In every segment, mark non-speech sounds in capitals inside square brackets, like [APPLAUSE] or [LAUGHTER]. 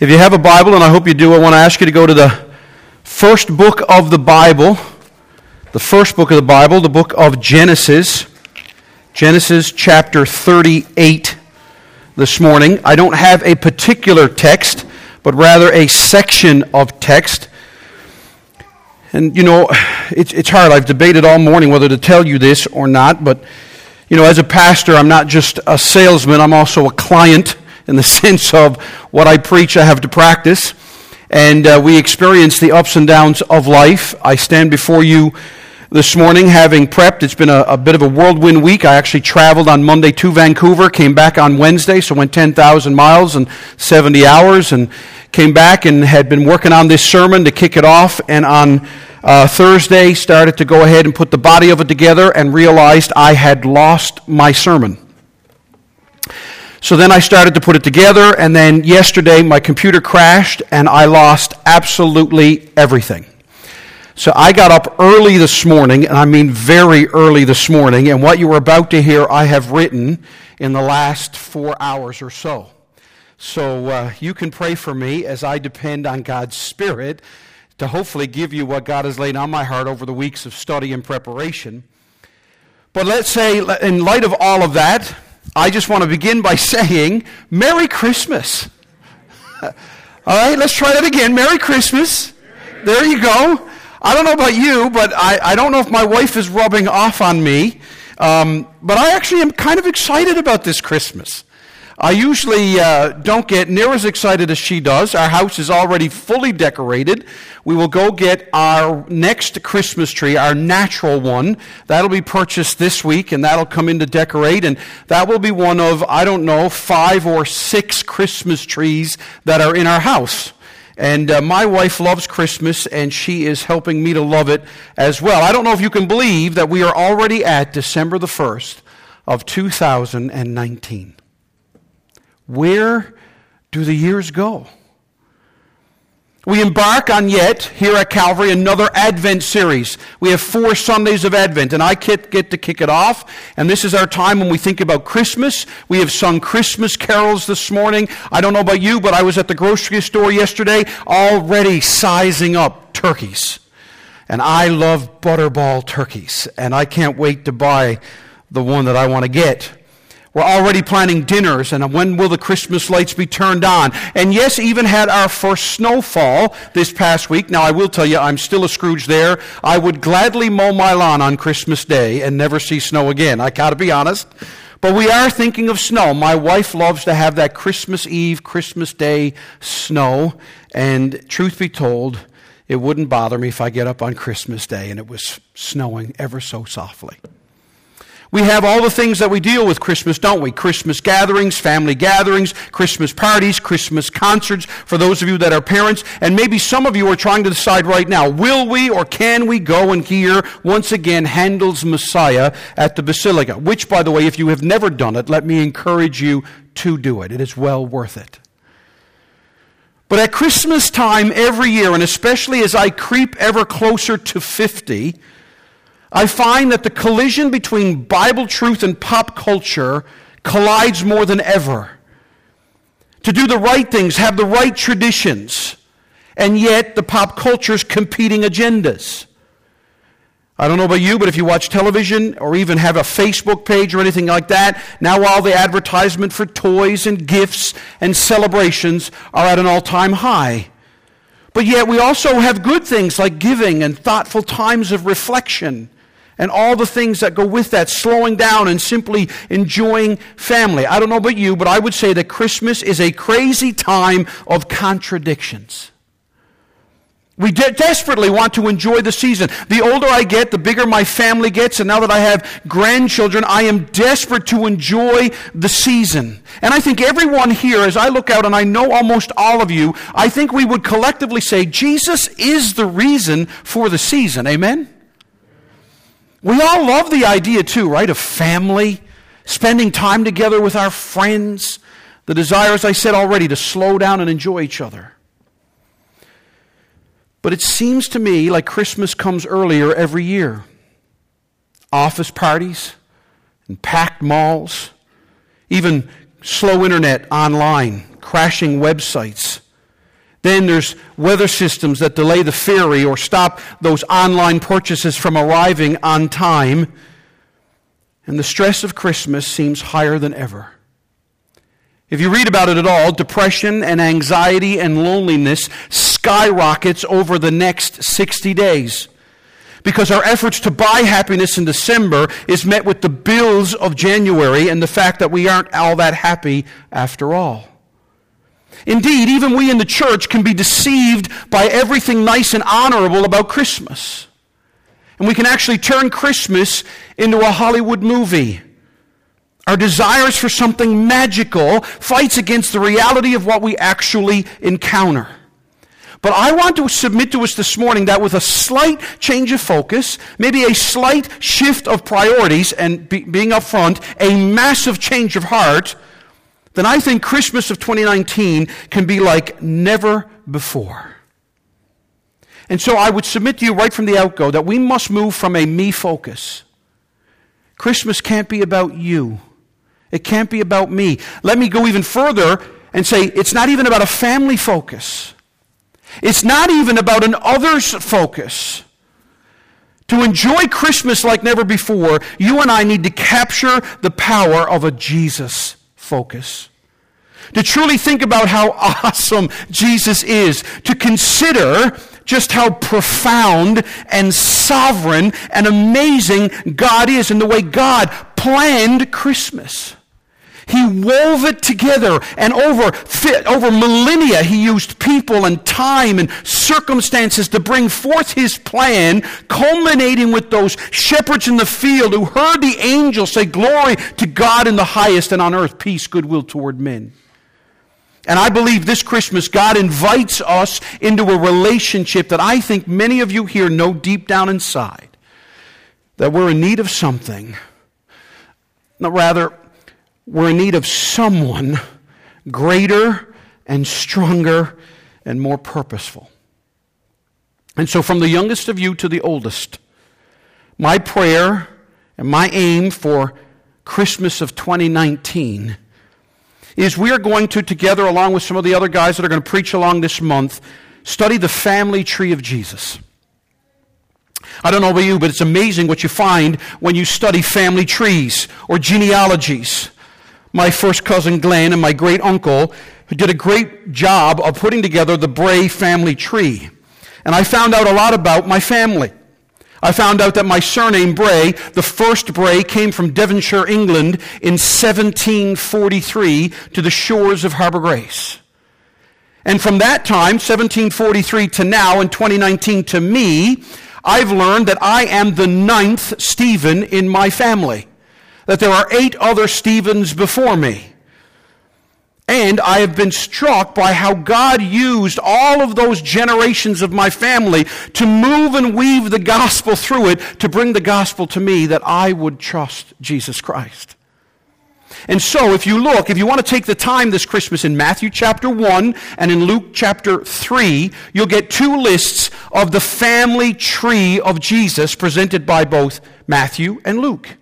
If you have a Bible, and I hope you do, I want to ask you to go to the first book of the Bible, the first book of the Bible, the book of Genesis, Genesis chapter 38 this morning. I don't have a particular text, but rather a section of text. And, you know, it's, it's hard. I've debated all morning whether to tell you this or not, but, you know, as a pastor, I'm not just a salesman, I'm also a client in the [LAUGHS] sense of what I preach, I have to practice. And uh, we experience the ups and downs of life. I stand before you this morning having prepped. It's been a, a, bit of a whirlwind week. I actually traveled on Monday to Vancouver, came back on Wednesday, so went 10,000 miles and 70 hours, and came back and had been working on this sermon to kick it off. And on uh, Thursday, started to go ahead and put the body of it together and realized I had lost my sermon. So then I started to put it together, and then yesterday my computer crashed and I lost absolutely everything. So I got up early this morning, and I mean very early this morning, and what you were about to hear I have written in the last four hours or so. So uh, you can pray for me as I depend on God's Spirit to hopefully give you what God has laid on my heart over the weeks of study and preparation. But let's say, in light of all of that, I just want to begin by [LAUGHS] saying Merry Christmas. [LAUGHS] All right, let's try that again. Merry Christmas. There you go. I don't know about you, but I, I don't know if my wife is rubbing off on me. Um, but I actually am kind of excited about this Christmas. I usually uh, don't get near as excited as she does. Our house is already fully decorated. We will go get our next Christmas tree, our natural one. That'll be purchased this week, and that'll come in to decorate. And that will be one of, I don't know, five or six Christmas trees that are in our house. And uh, my wife loves Christmas, and she is helping me to love it as well. I don't know if you can believe that we are already at December the 1st of 2019. Where do the years go? We embark on yet, here at Calvary, another Advent series. We have four Sundays of Advent, and I get to kick it off. And this is our time when we think about Christmas. We have sung Christmas carols this morning. I don't know about you, but I was at the grocery store yesterday already sizing up turkeys. And I love butterball turkeys, and I can't wait to buy the one that I want to get. We're already planning dinners and when will the Christmas lights be turned on? And yes, even had our first snowfall this past week. Now I will tell you, I'm still a Scrooge there. I would gladly mow my lawn on Christmas Day and never see snow again. I gotta be honest. But we are thinking of snow. My wife loves to have that Christmas Eve, Christmas Day snow. And truth be told, it wouldn't bother me if I get up on Christmas Day and it was snowing ever so softly. We have all the things that we deal with Christmas, don't we? Christmas gatherings, family gatherings, Christmas parties, Christmas concerts for those of you that are parents. And maybe some of you are trying to decide right now, will we or can we go and hear once again Handel's Messiah at the Basilica? Which, by the way, if you have never done it, let me encourage you to do it. It is well worth it. But at Christmas time every year, and especially as I creep ever closer to 50, I find that the collision between Bible truth and pop culture collides more than ever. To do the right things, have the right traditions, and yet the pop culture's competing agendas. I don't know about you, but if you watch television or even have a Facebook page or anything like that, now all the advertisement for toys and gifts and celebrations are at an all time high. But yet we also have good things like giving and thoughtful times of reflection and all the things that go with that, slowing down and simply enjoying family. I don't know about you, but I would say that Christmas is a crazy time of contradictions. We de- desperately want to enjoy the season. The older I get, the bigger my family gets, and now that I have grandchildren, I am desperate to enjoy the season. And I think everyone here, as I look out, and I know almost all of you, I think we would collectively say Jesus is the reason for the season. Amen? We all love the idea, too, right, of family, spending time together with our friends, the desire, as I said already, to slow down and enjoy each other. But it seems to me like Christmas comes earlier every year. Office parties and packed malls, even slow internet online, crashing websites, Then there's weather systems that delay the ferry or stop those online purchases from arriving on time. And the stress of Christmas seems higher than ever. If you read about it at all, depression and anxiety and loneliness skyrockets over the next 60 days. Because our efforts to buy happiness in December is met with the bills of January and the fact that we aren't all that happy after all. Indeed, even we in the church can be deceived by everything nice and honorable about Christmas. And we can actually turn Christmas into a Hollywood movie. Our desires for something magical fights against the reality of what we actually encounter. But I want to submit to us this morning that with a slight change of focus, maybe a slight shift of priorities, and be, being upfront, a massive change of heart, then I think Christmas of 2019 can be like never before. And so I would submit to you right from the outgo that we must move from a me focus. Christmas can't be about you. It can't be about me. Let me go even further and say it's not even about a family focus. It's not even about an others focus. To enjoy Christmas like never before, you and I need to capture the power of a Jesus focus. To truly think about how awesome Jesus is. To consider just how profound and sovereign and amazing God is and the way God planned Christmas. He wove it together and over, over millennia he used people and time and circumstances to bring forth his plan, culminating with those shepherds in the field who heard the angel say, Glory to God in the highest and on earth peace, goodwill toward men. And I believe this Christmas, God invites us into a relationship that I think many of you here know deep down inside that we're in need of something. No, rather, we're in need of someone greater and stronger and more purposeful. And so, from the youngest of you to the oldest, my prayer and my aim for Christmas of 2019 is we are going to, together, along with some of the other guys that are going to preach along this month, study the family tree of Jesus. I don't know about you, but it's amazing what you find when you study family trees or genealogies. My first cousin Glenn and my great uncle who did a great job of putting together the Bray family tree. And I found out a lot about my family. I found out that my surname Bray, the first Bray, came from Devonshire, England in 1743 to the shores of Harbor Grace. And from that time, 1743 to now, in 2019 to me, I've learned that I am the ninth Stephen in my family. That there are eight other Stephens before me. And I have been struck by how God used all of those generations of my family to move and weave the gospel through it to bring the gospel to me that I would trust Jesus Christ. And so, if you look, if you want to take the time this Christmas in Matthew chapter 1 and in Luke chapter 3, you'll get two lists of the family tree of Jesus presented by both Matthew and Luke.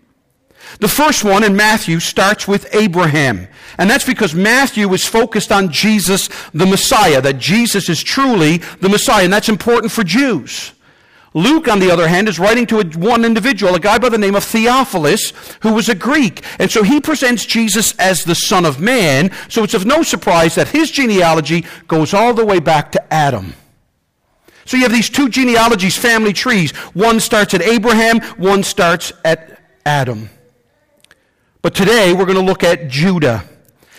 The first one in Matthew starts with Abraham. And that's because Matthew is focused on Jesus, the Messiah, that Jesus is truly the Messiah. And that's important for Jews. Luke, on the other hand, is writing to a, one individual, a guy by the name of Theophilus, who was a Greek. And so he presents Jesus as the Son of Man. So it's of no surprise that his genealogy goes all the way back to Adam. So you have these two genealogies, family trees. One starts at Abraham, one starts at Adam. But today we're going to look at Judah.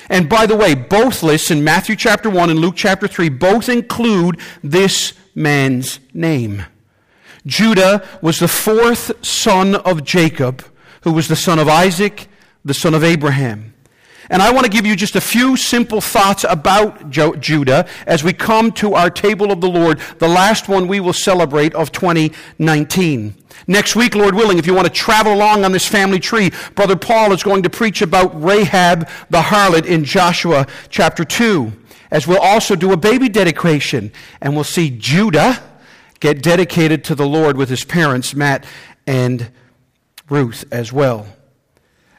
And by the way, both lists in Matthew chapter 1 and Luke chapter 3 both include this man's name. Judah was the fourth son of Jacob, who was the son of Isaac, the son of Abraham. And I want to give you just a few simple thoughts about Judah as we come to our table of the Lord, the last one we will celebrate of 2019. Next week, Lord willing, if you want to travel along on this family tree, Brother Paul is going to preach about Rahab the harlot in Joshua chapter 2, as we'll also do a baby dedication, and we'll see Judah get dedicated to the Lord with his parents, Matt and Ruth, as well.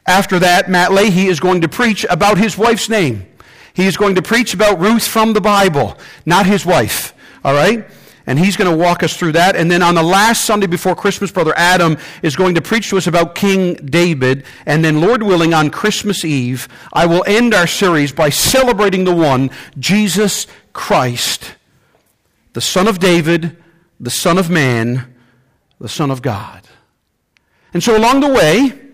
After that, Matt Leahy is going to preach about his wife's name. He is going to preach about Ruth from the Bible, not his wife. All right? And he's going to walk us through that. And then on the last Sunday before Christmas, Brother Adam is going to preach to us about King David. And then, Lord willing, on Christmas Eve, I will end our series by celebrating the one, Jesus Christ, the Son of David, the Son of Man, the Son of God. And so along the way,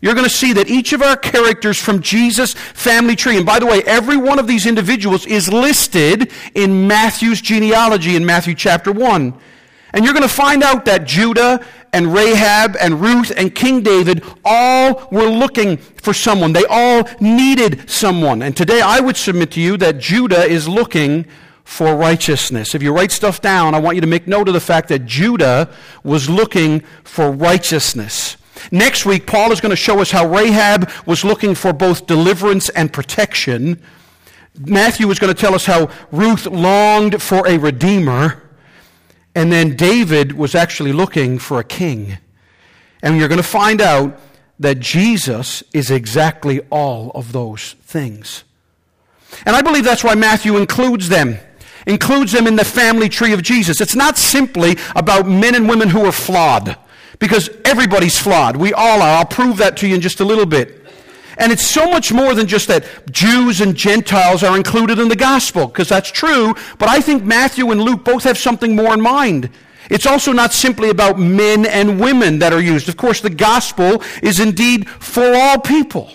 you're going to see that each of our characters from Jesus' family tree, and by the way, every one of these individuals is listed in Matthew's genealogy in Matthew chapter 1. And you're going to find out that Judah and Rahab and Ruth and King David all were looking for someone. They all needed someone. And today I would submit to you that Judah is looking for righteousness. If you write stuff down, I want you to make note of the fact that Judah was looking for righteousness. Next week, Paul is going to show us how Rahab was looking for both deliverance and protection. Matthew is going to tell us how Ruth longed for a redeemer. And then David was actually looking for a king. And you're going to find out that Jesus is exactly all of those things. And I believe that's why Matthew includes them includes them in the family tree of Jesus. It's not simply about men and women who are flawed. Because everybody's flawed. We all are. I'll prove that to you in just a little bit. And it's so much more than just that Jews and Gentiles are included in the gospel, because that's true, but I think Matthew and Luke both have something more in mind. It's also not simply about men and women that are used. Of course, the gospel is indeed for all people.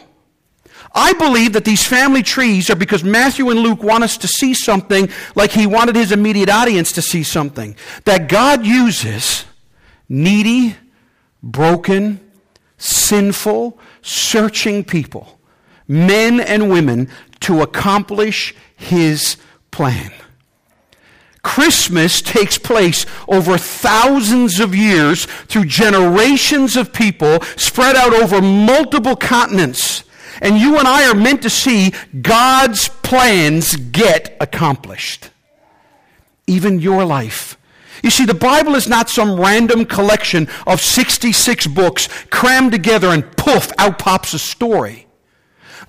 I believe that these family trees are because Matthew and Luke want us to see something like he wanted his immediate audience to see something. That God uses needy, broken, sinful, searching people, men and women, to accomplish his plan. Christmas takes place over thousands of years through generations of people spread out over multiple continents. And you and I are meant to see God's plans get accomplished. Even your life you see, the Bible is not some random collection of 66 books crammed together and poof, out pops a story.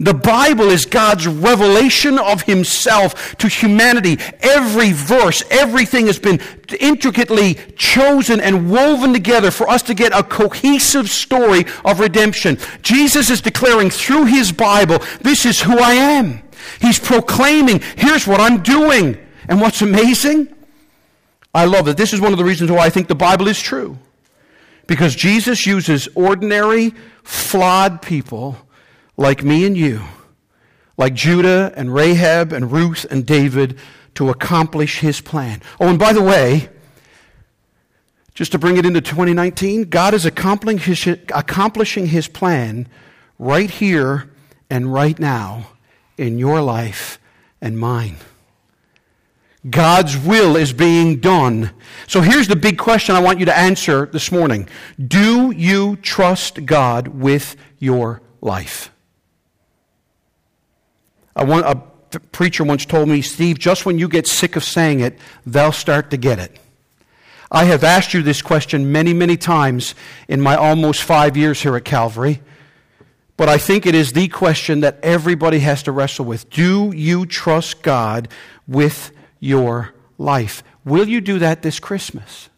The Bible is God's revelation of Himself to humanity. Every verse, everything has been intricately chosen and woven together for us to get a cohesive story of redemption. Jesus is declaring through His Bible, this is who I am. He's proclaiming, here's what I'm doing. And what's amazing? I love it. This is one of the reasons why I think the Bible is true. Because Jesus uses ordinary, flawed people like me and you, like Judah and Rahab and Ruth and David, to accomplish his plan. Oh, and by the way, just to bring it into 2019, God is accomplishing his, accomplishing his plan right here and right now in your life and mine. God's will is being done. So here's the big question I want you to answer this morning. Do you trust God with your life? Want, a preacher once told me, Steve, just when you get sick of saying it, they'll start to get it. I have asked you this question many, many times in my almost five years here at Calvary, but I think it is the question that everybody has to wrestle with. Do you trust God with your life. Will you do that this Christmas?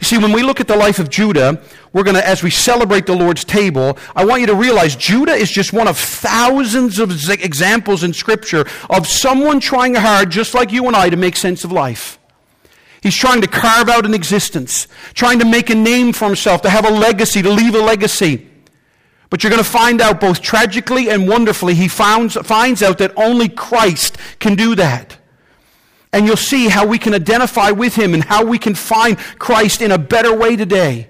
You see, when we look at the life of Judah, we're going to, as we celebrate the Lord's table, I want you to realize Judah is just one of thousands of examples in Scripture of someone trying hard, just like you and I, to make sense of life. He's trying to carve out an existence, trying to make a name for himself, to have a legacy, to leave a legacy. But you're going to find out both tragically and wonderfully, he finds, finds out that only Christ can do that. And you'll see how we can identify with him and how we can find Christ in a better way today.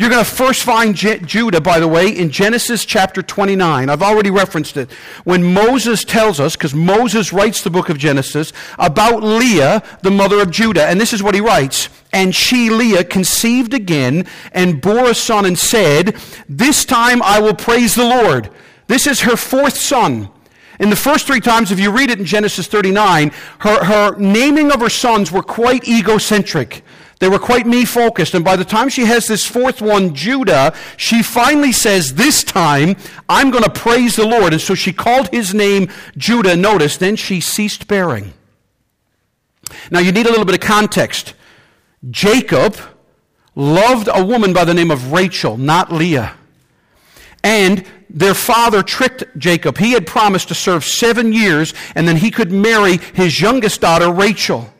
You're going to first find Je- Judah, by the way, in Genesis chapter 29. I've already referenced it. When Moses tells us, because Moses writes the book of Genesis, about Leah, the mother of Judah. And this is what he writes. And she, Leah, conceived again and bore a son and said, This time I will praise the Lord. This is her fourth son. In the first three times, if you read it in Genesis 39, her, her naming of her sons were quite egocentric. They were quite me focused. And by the time she has this fourth one, Judah, she finally says, This time I'm going to praise the Lord. And so she called his name Judah. Notice, then she ceased bearing. Now you need a little bit of context. Jacob loved a woman by the name of Rachel, not Leah. And their father tricked Jacob. He had promised to serve seven years and then he could marry his youngest daughter, Rachel.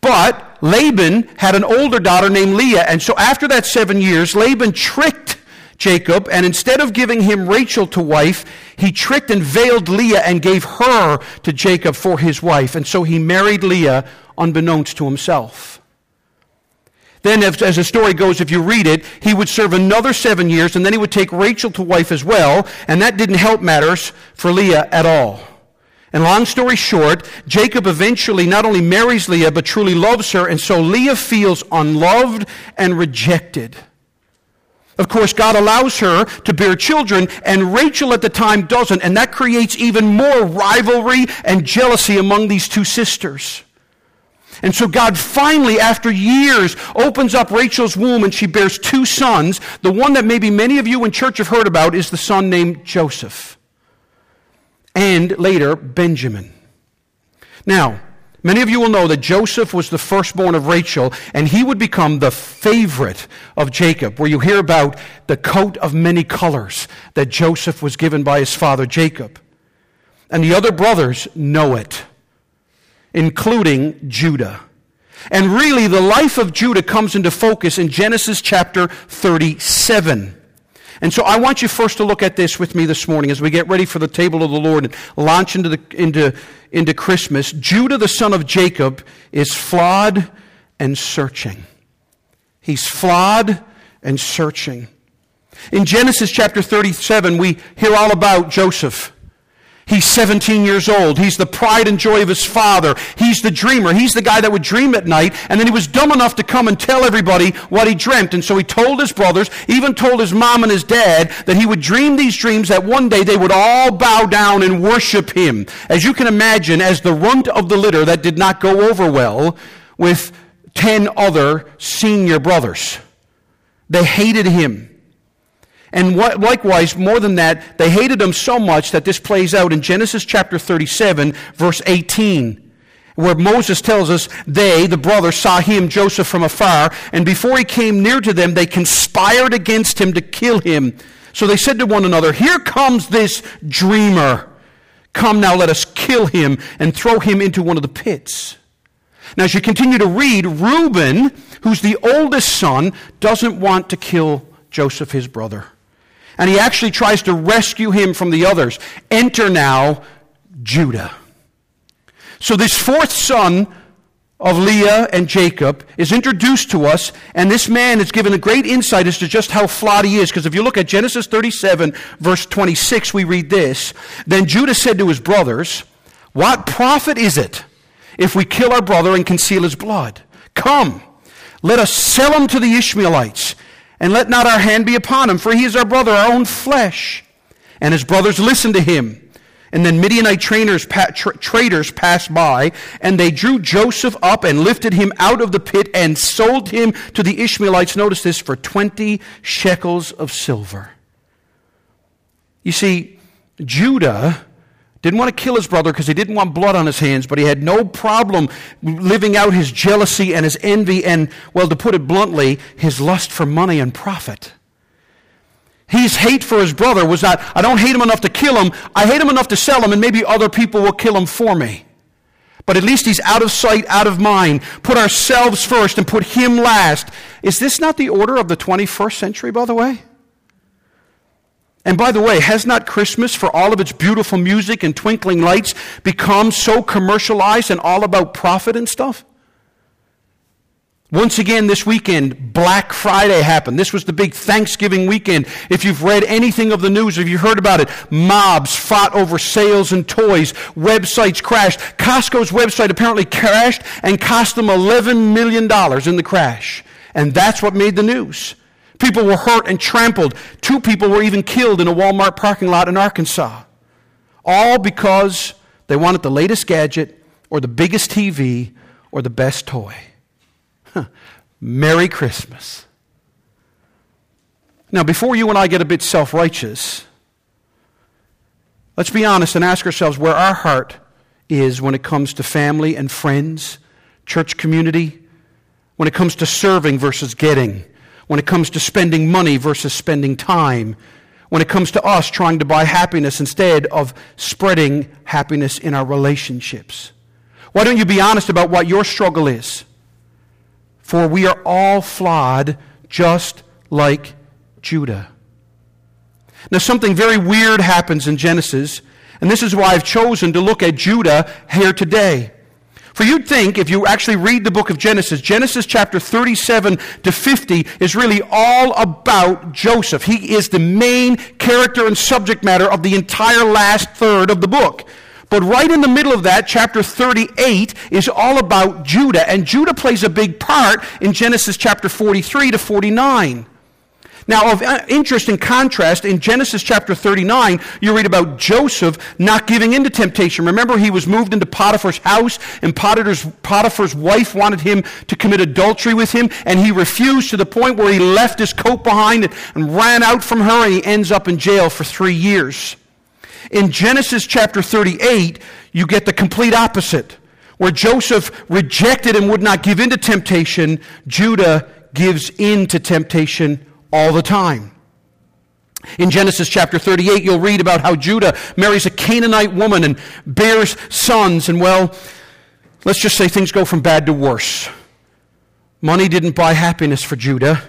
But Laban had an older daughter named Leah, and so after that seven years, Laban tricked Jacob, and instead of giving him Rachel to wife, he tricked and veiled Leah and gave her to Jacob for his wife. And so he married Leah unbeknownst to himself. Then, as, the story goes, if you read it, he would serve another seven years, and then he would take Rachel to wife as well, and that didn't help matters for Leah at all. And long story short, Jacob eventually not only marries Leah, but truly loves her, and so Leah feels unloved and rejected. Of course, God allows her to bear children, and Rachel at the time doesn't, and that creates even more rivalry and jealousy among these two sisters. And so God finally, after years, opens up Rachel's womb and she bears two sons. The one that maybe many of you in church have heard about is the son named Joseph and later Benjamin. Now, many of you will know that Joseph was the firstborn of Rachel, and he would become the favorite of Jacob, where you hear about the coat of many colors that Joseph was given by his father Jacob. And the other brothers know it, including Judah. And really, the life of Judah comes into focus in Genesis chapter 37. And so I want you first to look at this with me this morning as we get ready for the table of the Lord and launch into, the, into, into Christmas. Judah, the son of Jacob, is flawed and searching. He's flawed and searching. In Genesis chapter 37, we hear all about Joseph. He's 17 years old. He's the pride and joy of his father. He's the dreamer. He's the guy that would dream at night. And then he was dumb enough to come and tell everybody what he dreamt. And so he told his brothers, even told his mom and his dad, that he would dream these dreams that one day they would all bow down and worship him. As you can imagine, as the runt of the litter, that did not go over well with 10 other senior brothers. They hated him. And what, likewise, more than that, they hated him so much that this plays out in Genesis chapter 37, verse 18 where Moses tells us they, the brothers, saw him, Joseph, from afar, and before he came near to them, they conspired against him to kill him. So they said to one another, Here comes this dreamer. Come now, let us kill him and throw him into one of the pits. Now, as you continue to read, Reuben, who's the oldest son, doesn't want to kill Joseph, his brother and he actually tries to rescue him from the others. Enter now Judah. So, this fourth son of Leah and Jacob is introduced to us, and this man is given a great insight as to just how flawed he is. Because if you look at Genesis 37, verse 26, we read this Then Judah said to his brothers, What profit is it if we kill our brother and conceal his blood? Come, let us sell him to the Ishmaelites and let not our hand be upon him, for he is our brother, our own flesh. And his brothers listened to him. And then Midianite trainers, tra- traders passed by, and they drew Joseph up and lifted him out of the pit and sold him to the Ishmaelites. Notice this for 20 shekels of silver. You see, Judah didn't want to kill his brother because he didn't want blood on his hands, but he had no problem living out his jealousy and his envy and, well, to put it bluntly, his lust for money and profit. His hate for his brother was not, I don't hate him enough to kill him, I hate him enough to sell him, and maybe other people will kill him for me. But at least he's out of sight, out of mind. Put ourselves first and put him last. Is this not the order of the 21st century, by the way? And by the way, has not Christmas, for all of its beautiful music and twinkling lights, become so commercialized and all about profit and stuff? Once again, this weekend, Black Friday happened. This was the big Thanksgiving weekend. If you've read anything of the news, if you've heard about it, mobs fought over sales and toys. Websites crashed. Costco's website apparently crashed and cost them $11 million in the crash. And that's what made the news. People were hurt and trampled. Two people were even killed in a Walmart parking lot in Arkansas. All because they wanted the latest gadget or the biggest TV or the best toy. Merry Christmas. Now, before you and I get a bit self righteous, let's be honest and ask ourselves where our heart is when it comes to family and friends, church community, when it comes to serving versus getting, when it comes to spending money versus spending time, when it comes to us trying to buy happiness instead of spreading happiness in our relationships. Why don't you be honest about what your struggle is? For we are all flawed just like Judah. Now, something very weird happens in Genesis, and this is why I've chosen to look at Judah here today. For you'd think, if you actually read the book of Genesis, Genesis chapter 37 to 50 is really all about Joseph. He is the main character and subject matter of the entire last third of the book. But right in the middle of that, chapter 38 is all about Judah, and Judah plays a big part in Genesis chapter 43 to 49. Now, of uh, interest and contrast, in Genesis chapter 39, you read about Joseph not giving in to temptation. Remember, he was moved into Potiphar's house, and Potiphar's, Potiphar's wife wanted him to commit adultery with him, and he refused to the point where he left his coat behind and, and ran out from her, and he ends up in jail for three years. In Genesis chapter 38, you get the complete opposite. Where Joseph rejected and would not give in to temptation, Judah gives in to temptation all the time. In Genesis chapter 38, you'll read about how Judah marries a Canaanite woman and bears sons. And well, let's just say things go from bad to worse. Money didn't buy happiness for Judah.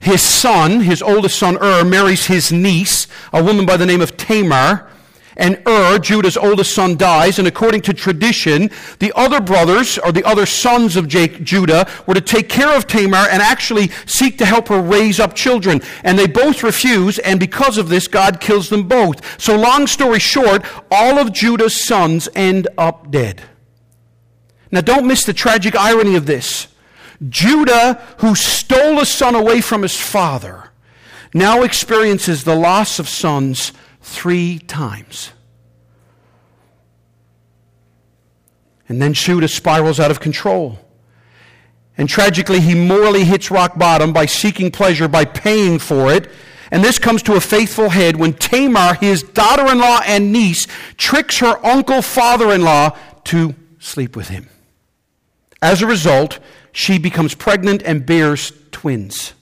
His son, his oldest son Ur, marries his niece, a woman by the name of Tamar. And Ur, Judah's oldest son, dies, and according to tradition, the other brothers, or the other sons of Jake, Judah, were to take care of Tamar and actually seek to help her raise up children. And they both refuse, and because of this, God kills them both. So, long story short, all of Judah's sons end up dead. Now, don't miss the tragic irony of this. Judah, who stole a son away from his father, now experiences the loss of sons three times. And then Judah spirals out of control. And tragically, he morally hits rock bottom by seeking pleasure, by paying for it. And this comes to a faithful head when Tamar, his daughter in law and niece, tricks her uncle father in law to sleep with him. As a result, she becomes pregnant and bears twins.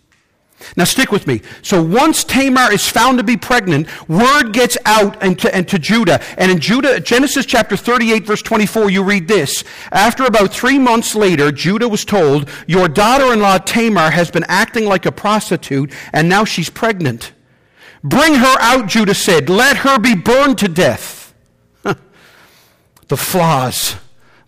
Now, stick with me. So, once Tamar is found to be pregnant, word gets out and to, Judah. And in Judah, Genesis chapter 38, verse 24, you read this. After about three months later, Judah was told, Your daughter in law Tamar has been acting like a prostitute, and now she's pregnant. Bring her out, Judah said. Let her be burned to death. [LAUGHS] the flaws,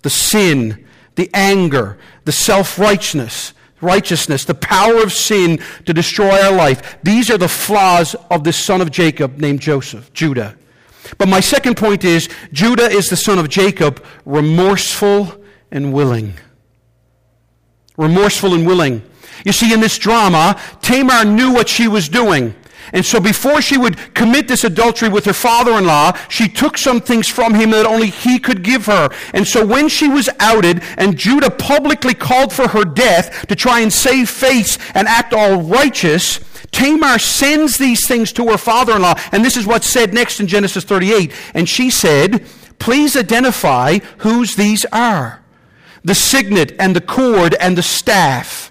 the sin, the anger, the self righteousness, righteousness, the power of sin to destroy our life. These are the flaws of this son of Jacob named Joseph, Judah. But my second point is Judah is the son of Jacob, remorseful and willing. Remorseful and willing. You see, in this drama, Tamar knew what she was doing. And so before she would commit this adultery with her father-in-law, she took some things from him that only he could give her. And so when she was outed and Judah publicly called for her death to try and save face and act all righteous, Tamar sends these things to her father-in-law. And this is what's said next in Genesis 38. And she said, please identify whose these are. The signet and the cord and the staff.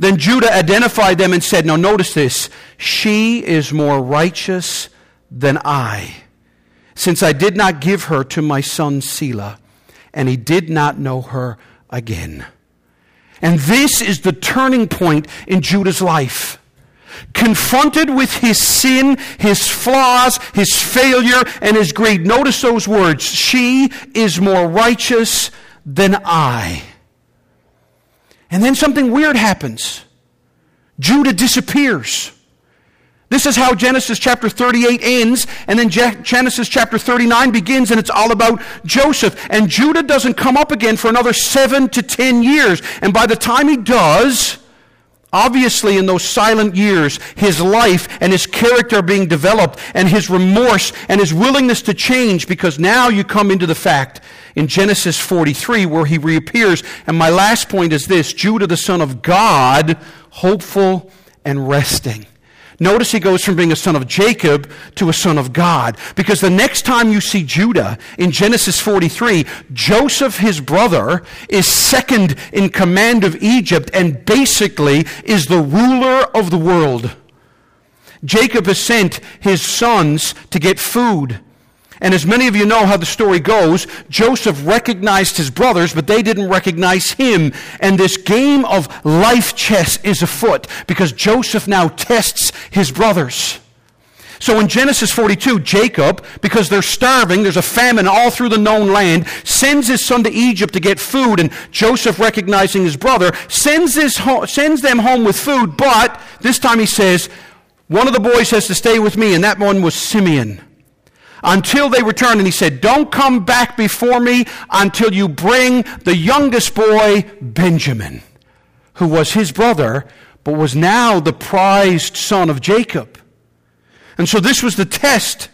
Then Judah identified them and said, Now notice this. She is more righteous than I, since I did not give her to my son Shelah, and he did not know her again. And this is the turning point in Judah's life. Confronted with his sin, his flaws, his failure, and his greed. Notice those words. She is more righteous than I. And then something weird happens. Judah disappears. This is how Genesis chapter 38 ends, and then Genesis chapter 39 begins, and it's all about Joseph. And Judah doesn't come up again for another seven to ten years. And by the time he does, Obviously, in those silent years, his life and his character are being developed, and his remorse and his willingness to change, because now you come into the fact in Genesis 43 where he reappears. And my last point is this Judah, the son of God, hopeful and resting. Notice he goes from being a son of Jacob to a son of God. Because the next time you see Judah in Genesis 43, Joseph, his brother, is second in command of Egypt and basically is the ruler of the world. Jacob has sent his sons to get food. And as many of you know how the story goes, Joseph recognized his brothers, but they didn't recognize him. And this game of life chess is afoot because Joseph now tests his brothers. So in Genesis 42, Jacob, because they're starving, there's a famine all through the known land, sends his son to Egypt to get food, and Joseph, recognizing his brother, sends, his ho- sends them home with food, but this time he says, one of the boys has to stay with me, and that one was Simeon until they return. And he said, Don't come back before me until you bring the youngest boy, Benjamin, who was his brother, but was now the prized son of Jacob. And so this was the test.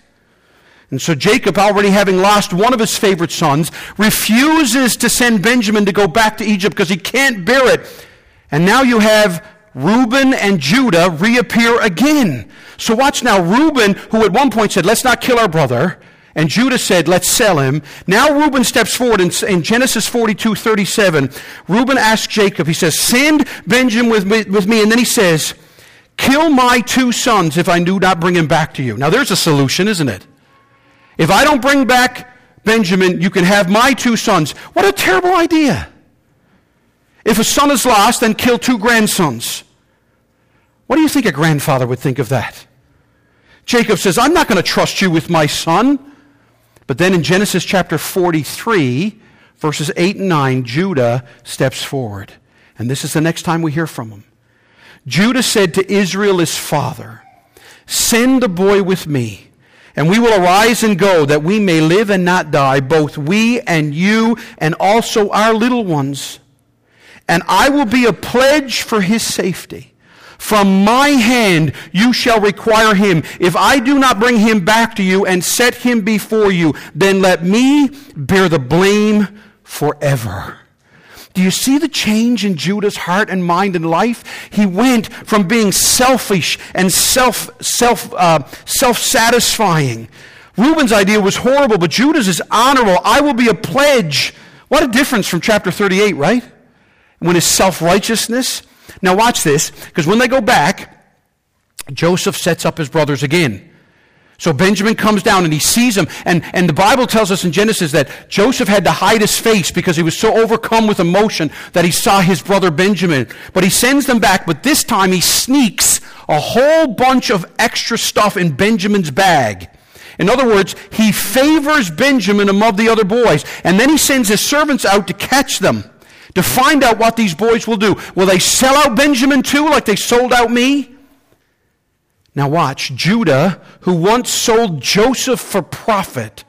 And so Jacob, already having lost one of his favorite sons, refuses to send Benjamin to go back to Egypt because he can't bear it. And now you have Reuben and Judah reappear again. So watch now. Reuben, who at one point said, let's not kill our brother, and Judah said, let's sell him. Now Reuben steps forward in, in Genesis 42, 37. Reuben asks Jacob, he says, send Benjamin with me, with me. And then he says, kill my two sons if I do not bring him back to you. Now there's a solution, isn't it? If I don't bring back Benjamin, you can have my two sons. What a terrible idea. If a son is lost, then kill two grandsons. What do you think a grandfather would think of that? Jacob says, I'm not going to trust you with my son. But then in Genesis chapter 43, verses 8 and 9, Judah steps forward. And this is the next time we hear from him. Judah said to Israel, his father, Send the boy with me, and we will arise and go, that we may live and not die, both we and you, and also our little ones. And I will be a pledge for his safety. From my hand you shall require him. If I do not bring him back to you and set him before you, then let me bear the blame forever. Do you see the change in Judah's heart and mind and life? He went from being selfish and self, self, uh, self-satisfying. Reuben's idea was horrible, but Judah's is honorable. I will be a pledge. What a difference from chapter 38, right? When his self-righteousness now, watch this, because when they go back, Joseph sets up his brothers again. So Benjamin comes down and he sees them. And, and the Bible tells us in Genesis that Joseph had to hide his face because he was so overcome with emotion that he saw his brother Benjamin. But he sends them back, but this time he sneaks a whole bunch of extra stuff in Benjamin's bag. In other words, he favors Benjamin above the other boys. And then he sends his servants out to catch them to find out what these boys will do. Will they sell out Benjamin too, like they sold out me? Now, watch. Judah, who once sold Joseph for profit,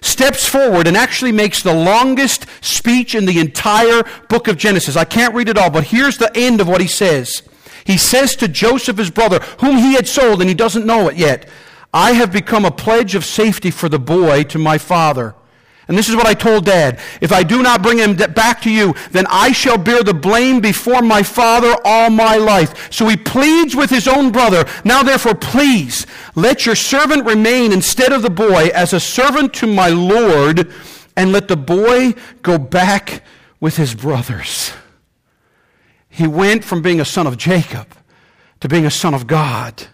steps forward and actually makes the longest speech in the entire book of Genesis. I can't read it all, but here's the end of what he says. He says to Joseph, his brother, whom he had sold, and he doesn't know it yet, I have become a pledge of safety for the boy to my father. And this is what I told dad. If I do not bring him back to you, then I shall bear the blame before my father all my life. So he pleads with his own brother. Now therefore, please, let your servant remain instead of the boy as a servant to my Lord, and let the boy go back with his brothers. He went from being a son of Jacob to being a son of God.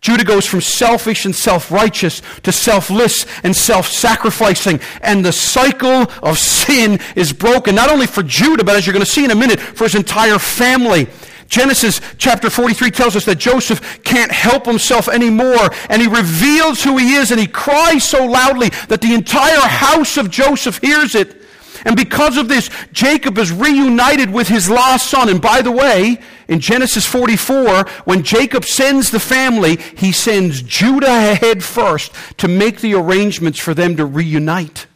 Judah goes from selfish and self-righteous to selfless and self-sacrificing. And the cycle of sin is broken, not only for Judah, but as you're going to see in a minute, for his entire family. Genesis chapter 43 tells us that Joseph can't help himself anymore, and he reveals who he is, and he cries so loudly that the entire house of Joseph hears it. And because of this, Jacob is reunited with his lost son. And by the way, in Genesis 44, when Jacob sends the family, he sends Judah ahead first to make the arrangements for them to reunite.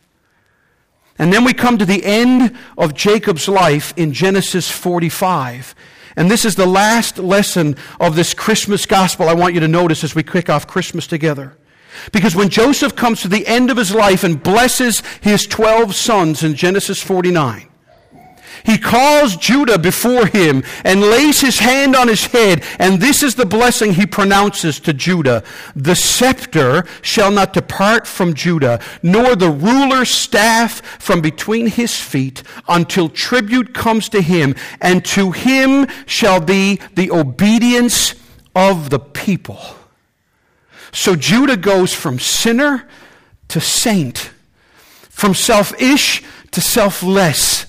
And then we come to the end of Jacob's life in Genesis 45. And this is the last lesson of this Christmas gospel I want you to notice as we kick off Christmas together. Because when Joseph comes to the end of his life and blesses his 12 sons in Genesis 49, he calls Judah before him and lays his hand on his head, and this is the blessing he pronounces to Judah. The scepter shall not depart from Judah, nor the ruler's staff from between his feet, until tribute comes to him, and to him shall be the obedience of the people. So Judah goes from sinner to saint, from selfish to selfless,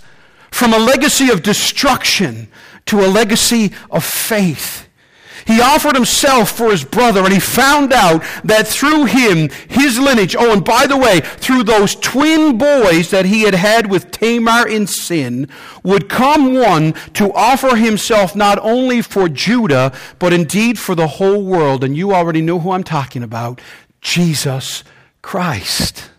from a legacy of destruction to a legacy of faith. He offered himself for his brother, and he found out that through him, his lineage, oh, and by the way, through those twin boys that he had had with Tamar in sin, would come one to offer himself not only for Judah, but indeed for the whole world. And you already know who I'm talking about Jesus Christ.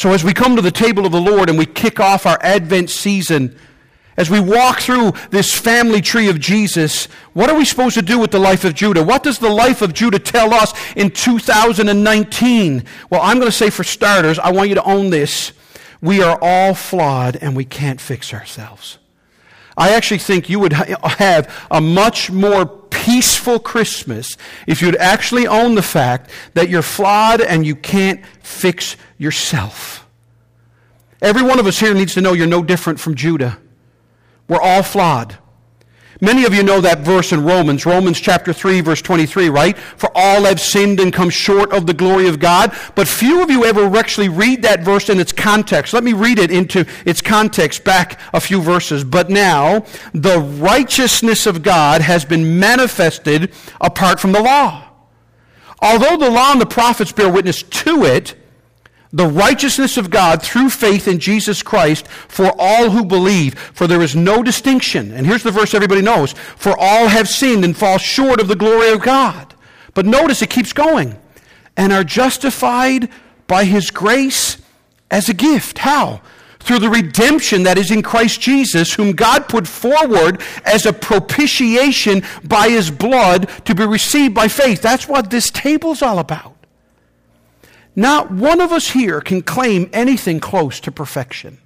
So as we come to the table of the Lord and we kick off our Advent season, as we walk through this family tree of Jesus, what are we supposed to do with the life of Judah? What does the life of Judah tell us in 2019? Well, I'm going to say for starters, I want you to own this. We are all flawed and we can't fix ourselves. I actually think you would have a much more peaceful Christmas if you'd actually own the fact that you're flawed and you can't fix yourself. Every one of us here needs to know you're no different from Judah. We're all flawed. Many of you know that verse in Romans, Romans chapter 3, verse 23, right? For all have sinned and come short of the glory of God. But few of you ever actually read that verse in its context. Let me read it into its context back a few verses. But now, the righteousness of God has been manifested apart from the law. Although the law and the prophets bear witness to it, the righteousness of God through faith in Jesus Christ for all who believe. For there is no distinction. And here's the verse everybody knows. For all have sinned and fall short of the glory of God. But notice it keeps going. And are justified by his grace as a gift. How? Through the redemption that is in Christ Jesus, whom God put forward as a propitiation by his blood to be received by faith. That's what this table's all about. Not one of us here can claim anything close to perfection.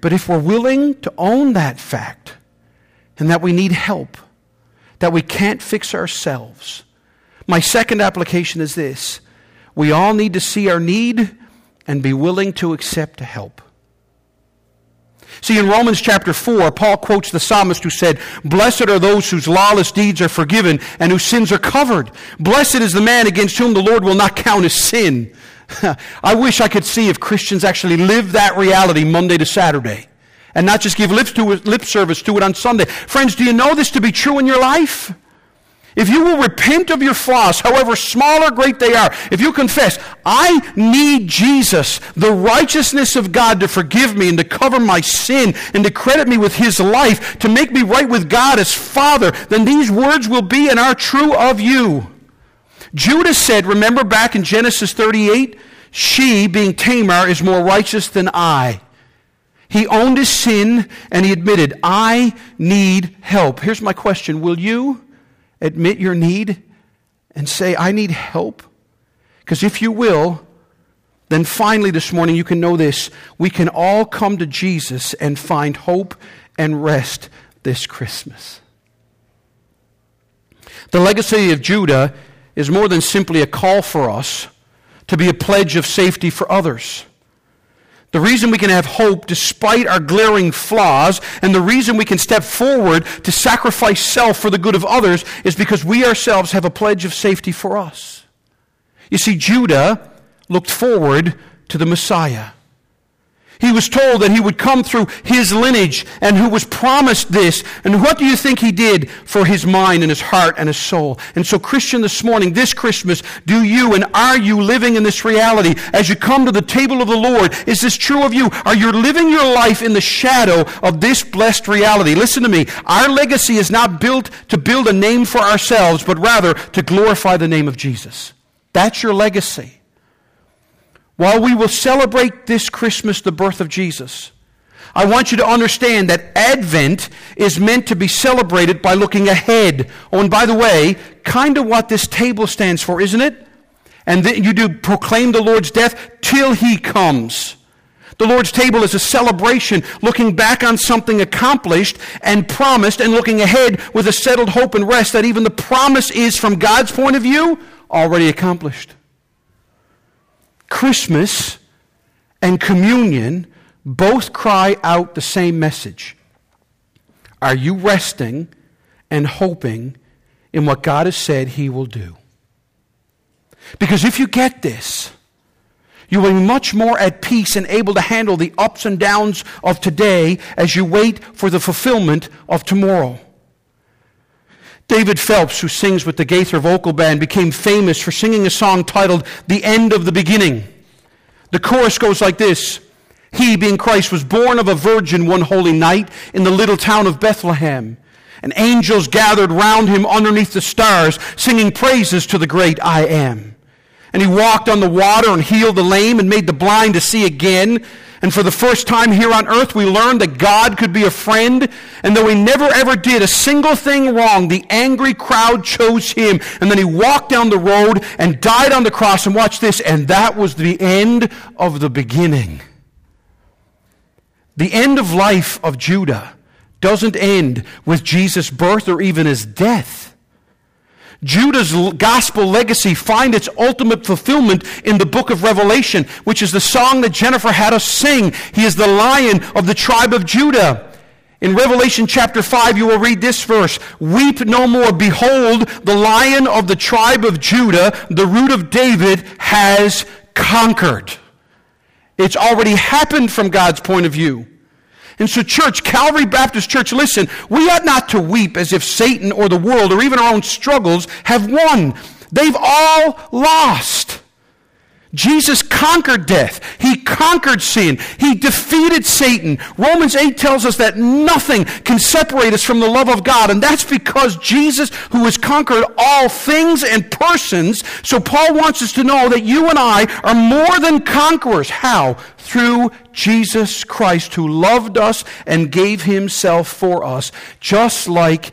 But if we're willing to own that fact and that we need help, that we can't fix ourselves, my second application is this we all need to see our need and be willing to accept help. See, in Romans chapter 4, Paul quotes the psalmist who said, Blessed are those whose lawless deeds are forgiven and whose sins are covered. Blessed is the man against whom the Lord will not count his sin. [LAUGHS] I wish I could see if Christians actually live that reality Monday to Saturday and not just give lip, to lip service to it on Sunday. Friends, do you know this to be true in your life? If you will repent of your flaws, however small or great they are, if you confess, I need Jesus, the righteousness of God to forgive me and to cover my sin and to credit me with his life, to make me right with God as Father, then these words will be and are true of you. Judah said, remember back in Genesis 38, she, being Tamar, is more righteous than I. He owned his sin and he admitted, I need help. Here's my question Will you? Admit your need and say, I need help? Because if you will, then finally this morning you can know this. We can all come to Jesus and find hope and rest this Christmas. The legacy of Judah is more than simply a call for us to be a pledge of safety for others. The reason we can have hope despite our glaring flaws, and the reason we can step forward to sacrifice self for the good of others, is because we ourselves have a pledge of safety for us. You see, Judah looked forward to the Messiah. He was told that he would come through his lineage and who was promised this. And what do you think he did for his mind and his heart and his soul? And so, Christian, this morning, this Christmas, do you and are you living in this reality as you come to the table of the Lord? Is this true of you? Are you living your life in the shadow of this blessed reality? Listen to me. Our legacy is not built to build a name for ourselves, but rather to glorify the name of Jesus. That's your legacy. While we will celebrate this Christmas the birth of Jesus, I want you to understand that Advent is meant to be celebrated by looking ahead. Oh, and by the way, kind of what this table stands for, isn't it? And then you do proclaim the Lord's death till he comes. The Lord's table is a celebration, looking back on something accomplished and promised, and looking ahead with a settled hope and rest that even the promise is, from God's point of view, already accomplished. Christmas and communion both cry out the same message. Are you resting and hoping in what God has said He will do? Because if you get this, you will be much more at peace and able to handle the ups and downs of today as you wait for the fulfillment of tomorrow. David Phelps, who sings with the Gaither Vocal Band, became famous for singing a song titled The End of the Beginning. The chorus goes like this He, being Christ, was born of a virgin one holy night in the little town of Bethlehem. And angels gathered round him underneath the stars, singing praises to the great I am. And he walked on the water and healed the lame and made the blind to see again. And for the first time here on earth, we learned that God could be a friend. And though he never ever did a single thing wrong, the angry crowd chose him. And then he walked down the road and died on the cross. And watch this. And that was the end of the beginning. The end of life of Judah doesn't end with Jesus' birth or even his death. Judah's gospel legacy find its ultimate fulfillment in the book of Revelation, which is the song that Jennifer had us sing. He is the lion of the tribe of Judah. In Revelation chapter 5, you will read this verse Weep no more. Behold, the lion of the tribe of Judah, the root of David, has conquered. It's already happened from God's point of view. And so, church, Calvary Baptist Church, listen, we ought not to weep as if Satan or the world or even our own struggles have won. They've all lost. Jesus conquered death. He conquered sin. He defeated Satan. Romans 8 tells us that nothing can separate us from the love of God. And that's because Jesus, who has conquered all things and persons, so Paul wants us to know that you and I are more than conquerors. How? Through Jesus Christ, who loved us and gave himself for us, just like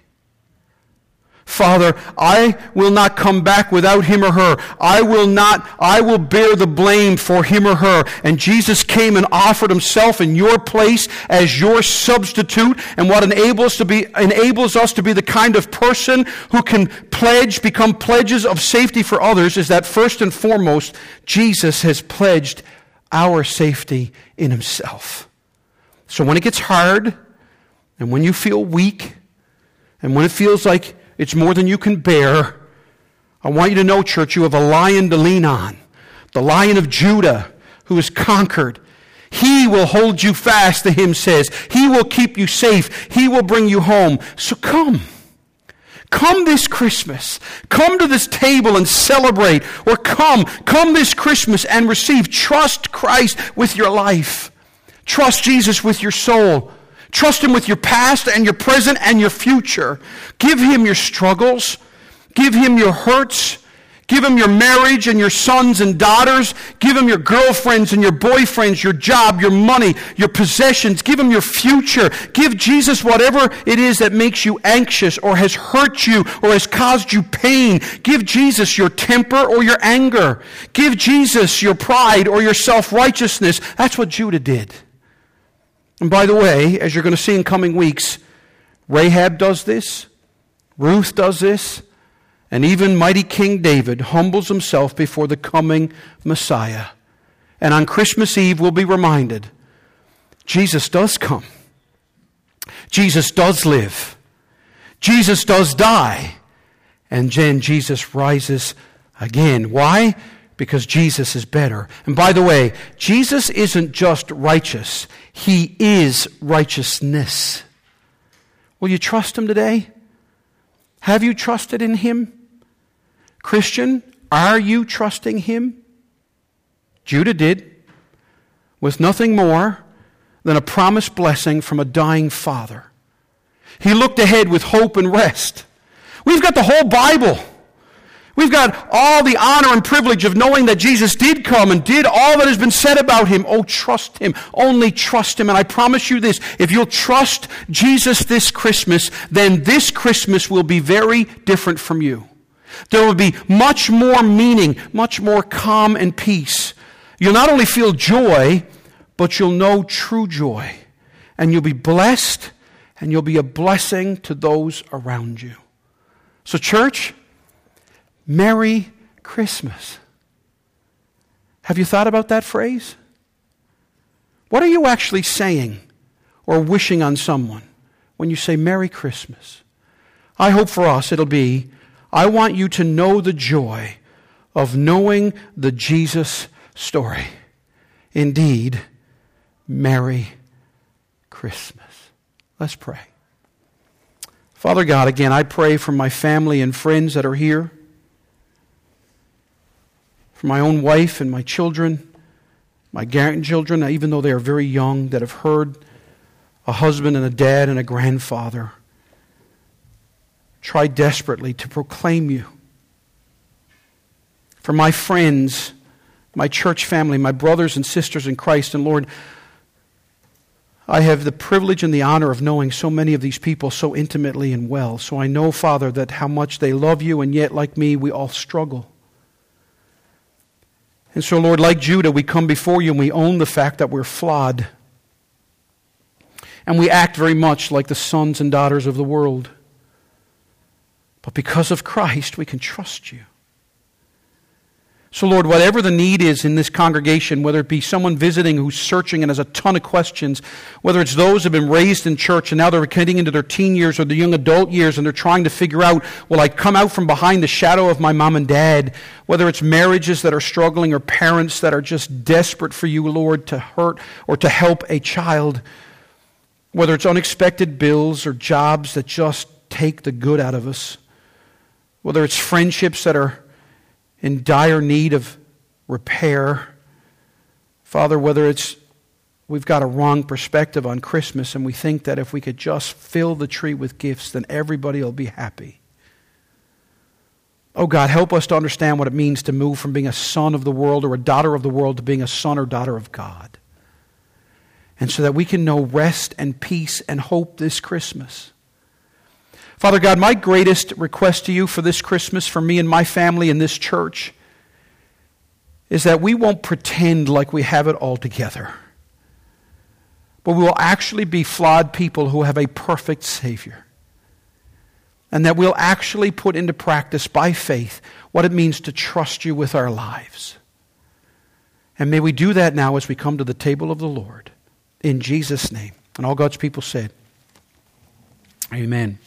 Father, I will not come back without him or her. I will not, I will bear the blame for him or her. And Jesus came and offered himself in your place as your substitute. And what enables to be, enables us to be the kind of person who can pledge, become pledges of safety for others is that first and foremost, Jesus has pledged our safety in himself. So when it gets hard, and when you feel weak, and when it feels like it's more than you can bear. I want you to know, church, you have a lion to lean on. The lion of Judah who is conquered. He will hold you fast, the hymn says. He will keep you safe. He will bring you home. So come. Come this Christmas. Come to this table and celebrate. Or come, come this Christmas and receive. Trust Christ with your life. Trust Jesus with your soul. Trust Him with your past and your present and your future. Give Him your struggles. Give Him your hurts. Give Him your marriage and your sons and daughters. Give Him your girlfriends and your boyfriends, your job, your money, your possessions. Give Him your future. Give Jesus whatever it is that makes you anxious or has hurt you or has caused you pain. Give Jesus your temper or your anger. Give Jesus your pride or your self righteousness. That's what Judah did. And by the way, as you're going to see in coming weeks, Rahab does this, Ruth does this, and even mighty King David humbles himself before the coming Messiah. And on Christmas Eve, we'll be reminded Jesus does come. Jesus does live. Jesus does die. And then Jesus rises again. Why? because Jesus is better. And by the way, Jesus isn't just righteous, He is righteousness. Will you trust Him today? Have you trusted in Him? Christian, are you trusting Him? Judah did, with nothing more than a promised blessing from a dying father. He looked ahead with hope and rest. We've got the whole Bible. We've got all the honor and privilege of knowing that Jesus did come and did all that has been said about him. Oh, trust him. Only trust him. And I promise you this if you'll trust Jesus this Christmas, then this Christmas will be very different from you. There will be much more meaning, much more calm and peace. You'll not only feel joy, but you'll know true joy. And you'll be blessed, and you'll be a blessing to those around you. So, church, Merry Christmas. Have you thought about that phrase? What are you actually saying or wishing on someone when you say Merry Christmas? I hope for us it'll be I want you to know the joy of knowing the Jesus story. Indeed, Merry Christmas. Let's pray. Father God, again, I pray for my family and friends that are here, for my own wife and my children, my grandchildren, even though they are very young, that have heard a husband and a dad and a grandfather try desperately to proclaim you. For my friends, my church family, my brothers and sisters in Christ, and Lord, I have the privilege and the honor of knowing so many of these people so intimately and well. So I know, Father, that how much they love you, and yet, like me, we all struggle. And so, Lord, like Judah, we come before you and we own the fact that we're flawed. And we act very much like the sons and daughters of the world. But because of Christ, we can trust you. So, Lord, whatever the need is in this congregation, whether it be someone visiting who's searching and has a ton of questions, whether it's those who have been raised in church and now they're getting into their teen years or their young adult years and they're trying to figure out, will I come out from behind the shadow of my mom and dad? Whether it's marriages that are struggling or parents that are just desperate for you, Lord, to hurt or to help a child. Whether it's unexpected bills or jobs that just take the good out of us whether it's friendships that are in dire need of repair. Father, whether it's we've got a wrong perspective on Christmas and we think that if we could just fill the tree with gifts, then everybody will be happy. Oh God, help us to understand what it means to move from being a son of the world or a daughter of the world to being a son or daughter of God. And so that we can know rest and peace and hope this Christmas. Father God, my greatest request to you for this Christmas, for me and my family and this church, is that we won't pretend like we have it all together, but we will actually be flawed people who have a perfect Savior. And that we'll actually put into practice by faith what it means to trust you with our lives. And may we do that now as we come to the table of the Lord. In Jesus' name. And all God's people said, Amen.